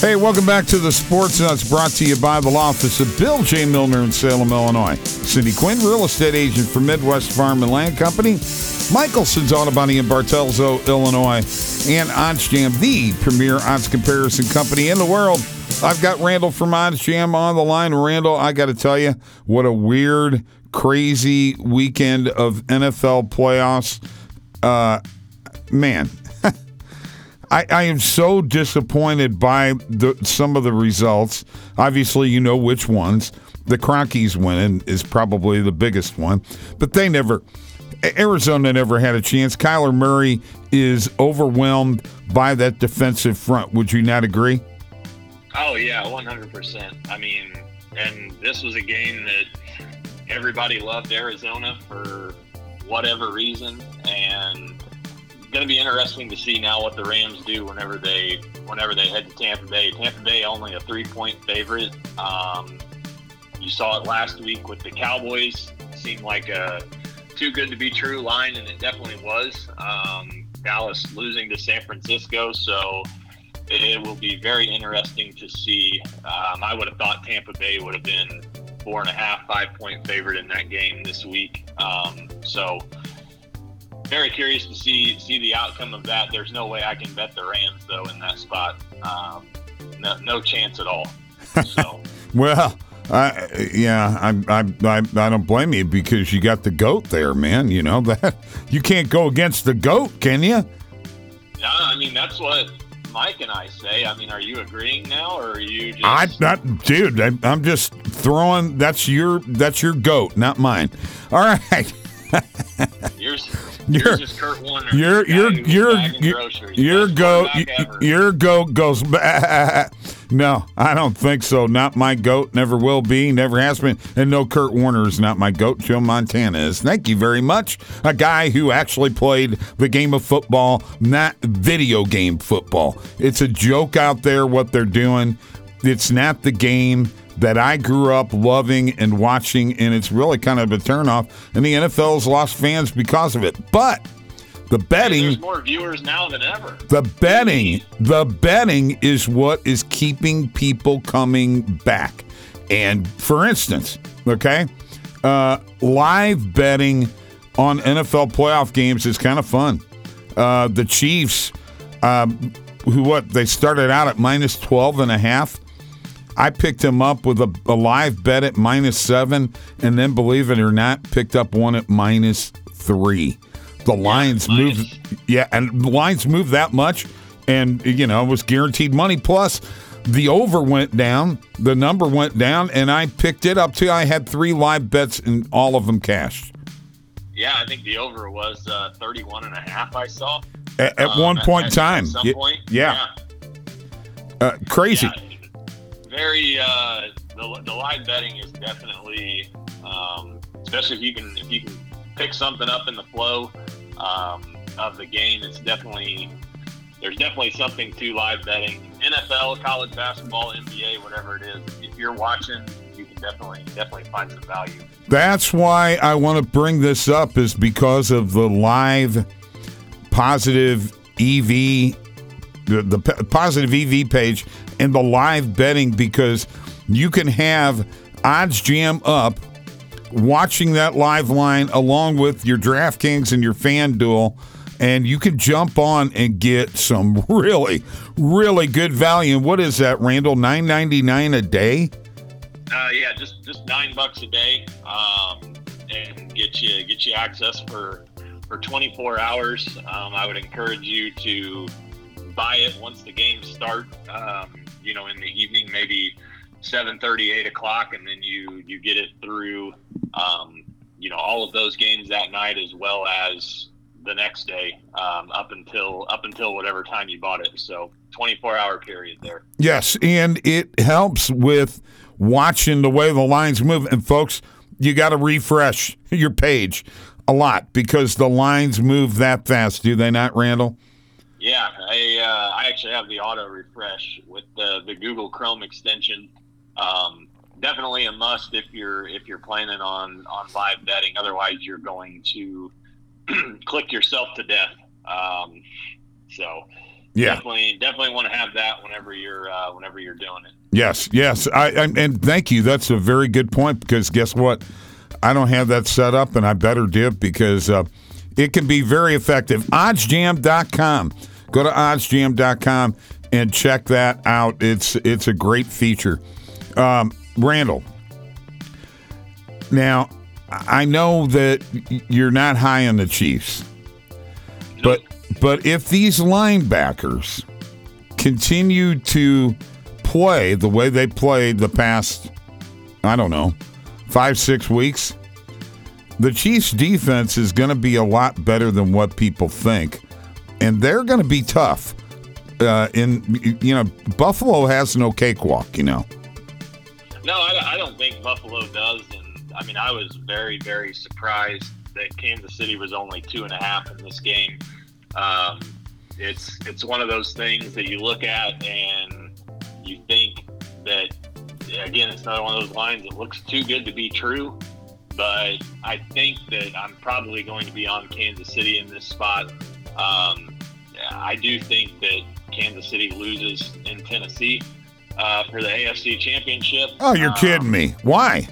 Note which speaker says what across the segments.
Speaker 1: Hey, welcome back to the Sports Nutz brought to you by the law office of Bill J. Milner in Salem, Illinois. Cindy Quinn, real estate agent for Midwest Farm and Land Company. Michelson's Auto Body in Bartelso, Illinois. And OddsJam, the premier odds comparison company in the world. I've got Randall from OddsJam on the line. Randall, I got to tell you, what a weird, crazy weekend of NFL playoffs. Uh, man, I, I, am so disappointed by the, some of the results. Obviously, you know which ones. The Cronkies winning is probably the biggest one, but they never. Arizona never had a chance. Kyler Murray is overwhelmed by that defensive front. Would you not agree?
Speaker 2: Oh yeah, one hundred percent. I mean, and this was a game that everybody loved Arizona for whatever reason, and going to be interesting to see now what the Rams do whenever they whenever they head to Tampa Bay. Tampa Bay only a three point favorite. Um, you saw it last week with the Cowboys. It seemed like a too good to be true line, and it definitely was. Um, Dallas losing to San Francisco, so it, will be very interesting to see. Um, I would have thought Tampa Bay would have been four and a half, five point favorite in that game this week. Um, so very curious to see see the outcome of that. There's no way I can bet the Rams though in that spot. Um, no, no chance at all. So
Speaker 1: well. I, yeah, I, I, I, I don't blame you because you got the goat there, man. You know that you can't go against the goat, can you?
Speaker 2: Yeah, I mean that's what Mike and I say. I mean, are you agreeing now, or are you just? I,
Speaker 1: not, dude. I, I'm just throwing. That's your that's your goat, not mine. All right.
Speaker 2: Your Kurt Warner.
Speaker 1: Your your your your, your goat your goat goes. no, I don't think so. Not my goat. Never will be. Never has been. And no, Kurt Warner is not my goat. Joe Montana is. Thank you very much. A guy who actually played the game of football, not video game football. It's a joke out there what they're doing. It's not the game that I grew up loving and watching, and it's really kind of a turnoff. And the NFL's lost fans because of it. But the betting
Speaker 2: there's more viewers now than ever.
Speaker 1: The betting, the betting is what is keeping people coming back. And for instance, okay, uh, live betting on NFL playoff games is kind of fun. Uh, the Chiefs, um, who what they started out at minus 12 and a half I picked him up with a, a live bet at minus seven, and then, believe it or not, picked up one at minus three. The yeah, lines moved, yeah, and the lines moved that much, and you know it was guaranteed money. Plus, the over went down, the number went down, and I picked it up too. I had three live bets, and all of them cashed.
Speaker 2: Yeah, I think the over was uh, 31 and a half. I saw
Speaker 1: at, at um, one point in time.
Speaker 2: At some point,
Speaker 1: yeah, yeah. Uh, crazy. Yeah
Speaker 2: very uh, the, the live betting is definitely, um, especially if you can if you can pick something up in the flow um, of the game. It's definitely there's definitely something to live betting. NFL, college basketball, NBA, whatever it is. If you're watching, you can definitely definitely find some value.
Speaker 1: That's why I want to bring this up is because of the live positive EV the, the positive EV page and the live betting because you can have OddsJam up watching that live line along with your DraftKings and your FanDuel and you can jump on and get some really, really good value. And what is that, Randall? Nine ninety nine a day?
Speaker 2: Uh, yeah, just just nine bucks a day, um, and get you get you access for for twenty four hours. Um, I would encourage you to buy it once the games start. Um, you know, in the evening, maybe 7:30, 8 o'clock, and then you you get it through. Um, you know, all of those games that night, as well as the next day, um, up until up until whatever time you bought it. So 24 hour period there.
Speaker 1: Yes, and it helps with watching the way the lines move. And folks, you got to refresh your page a lot because the lines move that fast. Do they not, Randall?
Speaker 2: Yeah, I uh, I actually have the auto refresh with the the Google Chrome extension. Um, definitely a must if you're if you're planning on on live betting. Otherwise, you're going to click yourself to death. Um, so
Speaker 1: Yeah.
Speaker 2: definitely definitely want to have that whenever you're uh, whenever you're doing it.
Speaker 1: Yes, yes. I, I and thank you. That's a very good point because guess what? I don't have that set up, and I better dip because uh, it can be very effective. OddsJam.com. Go to OddsJam.com and check that out. It's it's a great feature. Um, Randall. Now, I know that you're not high on the Chiefs, but but if these linebackers continue to play the way they played the past, I don't know, five, six weeks, the Chiefs' defense is going to be a lot better than what people think. And they're going to be tough. Uh, in you know, Buffalo has no cakewalk. You know,
Speaker 2: No, I, I don't think Buffalo does. And I mean, I was very, very surprised that Kansas City was only two and a half in this game. Um, it's it's one of those things that you look at and you think that again, it's another one of those lines that looks too good to be true. But I think that I'm probably going to be on Kansas City in this spot. Um, I do think that Kansas City loses in Tennessee uh, for the AFC Championship.
Speaker 1: oh, you're
Speaker 2: Um,
Speaker 1: kidding me? Why?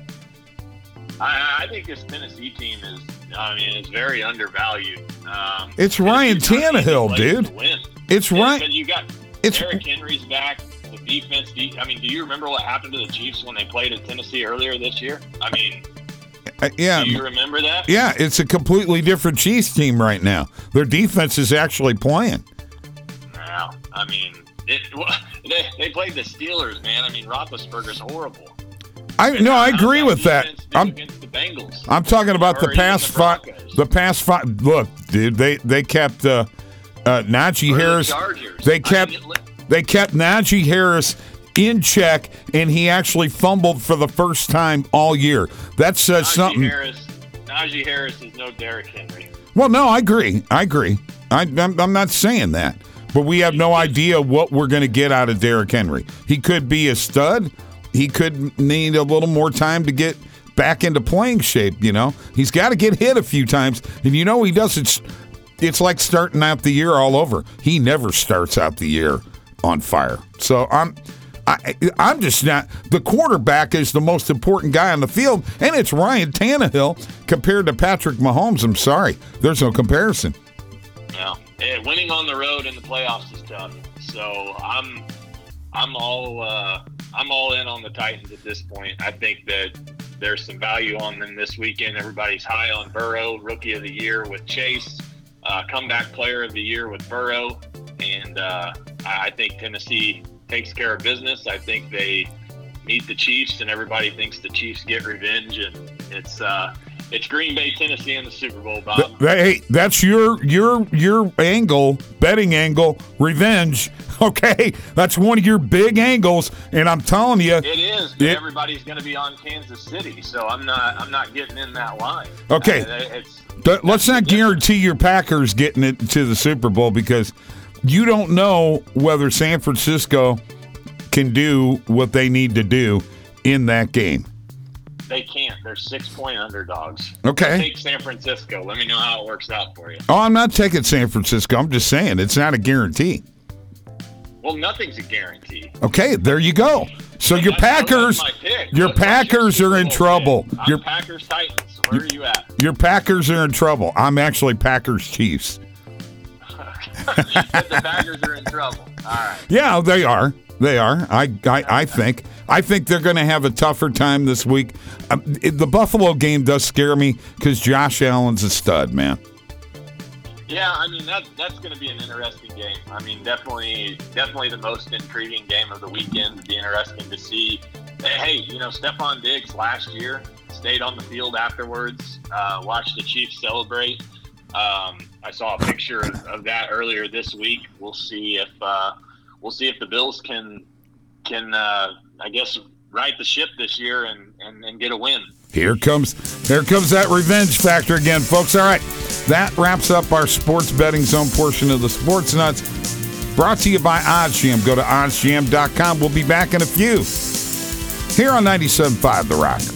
Speaker 2: I, I think this Tennessee team is, I mean, it's very undervalued. Um,
Speaker 1: It's Ryan Tannehill, dude. It's
Speaker 2: Yeah,
Speaker 1: right.
Speaker 2: You got
Speaker 1: It's
Speaker 2: Derrick Henry's back. The defense. de- I mean, do you remember what happened to the Chiefs when they played at Tennessee earlier this year? I mean,
Speaker 1: uh, yeah.
Speaker 2: do you remember that?
Speaker 1: Yeah, it's a completely different Chiefs team right now. Their defense is actually playing.
Speaker 2: No, I mean, it, they, they played the Steelers, man. I mean, Roethlisberger's horrible.
Speaker 1: I no, I agree with that. I'm
Speaker 2: the.
Speaker 1: I'm talking about the past
Speaker 2: the
Speaker 1: five. The past five. Look, dude, they they kept uh, uh, Najee
Speaker 2: Or
Speaker 1: Harris.
Speaker 2: Chargers.
Speaker 1: They
Speaker 2: I
Speaker 1: kept
Speaker 2: mean, it
Speaker 1: they kept Najee Harris in check, and he actually fumbled for the first time all year. That says
Speaker 2: Najee
Speaker 1: something.
Speaker 2: Harris, Najee Harris is no Derrick Henry.
Speaker 1: Well, no, I agree. I agree. I, I'm, I'm not saying that, but we have no idea what we're going to get out of Derrick Henry. He could be a stud. He could need a little more time to get back into playing shape. You know, he's got to get hit a few times, and you know he doesn't. It's like starting out the year all over. He never starts out the year on fire. So I'm. I, I'm just not. The quarterback is the most important guy on the field, and it's Ryan Tannehill compared to Patrick Mahomes. I'm sorry, there's no comparison.
Speaker 2: No, Eh, winning on the road in the playoffs is tough. So I'm, I'm all, uh, I'm all in on the Titans at this point. I think that there's some value on them this weekend. Everybody's high on Burrow, Rookie of the Year with Chase, uh, Comeback Player of the Year with Burrow, and uh, I think Tennessee takes care of business. I think they meet the Chiefs, and everybody thinks the Chiefs get revenge, and it's. Uh, it's Green Bay, Tennessee in the Super Bowl, Bob.
Speaker 1: Hey, that's your your your angle, betting angle, revenge. Okay, that's one of your big angles, and I'm telling you,
Speaker 2: It is, but
Speaker 1: It-
Speaker 2: everybody's going to be on Kansas City, so I'm not. I'm not getting in that line.
Speaker 1: Okay.
Speaker 2: It's
Speaker 1: let's not guarantee your Packers getting it to the Super Bowl because you don't know whether San Francisco can do what they need to do in that game.
Speaker 2: they can't. They're six point underdogs.
Speaker 1: Okay.
Speaker 2: Take San Francisco. Let me know how it works out for you.
Speaker 1: Oh, I'm not taking San Francisco. I'm just saying it's not a guarantee.
Speaker 2: Well, nothing's a guarantee.
Speaker 1: Okay, there you go. So your
Speaker 2: That's- that's
Speaker 1: Packers, your
Speaker 2: your
Speaker 1: Packers are in trouble. Your
Speaker 2: Packers Titans. Where are you at?
Speaker 1: your Packers are in trouble. I'm actually Packers Chiefs.
Speaker 2: But the Packers are in trouble. All right.
Speaker 1: Yeah, they are. They are. I I, I think. I think they're going to have a tougher time this week. Um, it- the Buffalo game does scare me because Josh Allen's a stud, man.
Speaker 2: Yeah, I mean that that's going to be an interesting game. I mean, definitely, definitely the most intriguing game of the weekend. It'd be interesting to see. Hey, you know, Stefon Diggs last year stayed on the field afterwards. Uh, watched the Chiefs celebrate. Um, I saw a picture of, that earlier this week. We'll see if uh, we'll see if the Bills can can uh, I guess right the ship this year and, and, and get a win.
Speaker 1: Here comes here comes that revenge factor again, folks. All right. That wraps up our sports betting zone portion of the Sports Nutz. Brought to you by OddsJam. Go to oddsjam.com. We'll be back in a few. Here on 97.5 The Rock.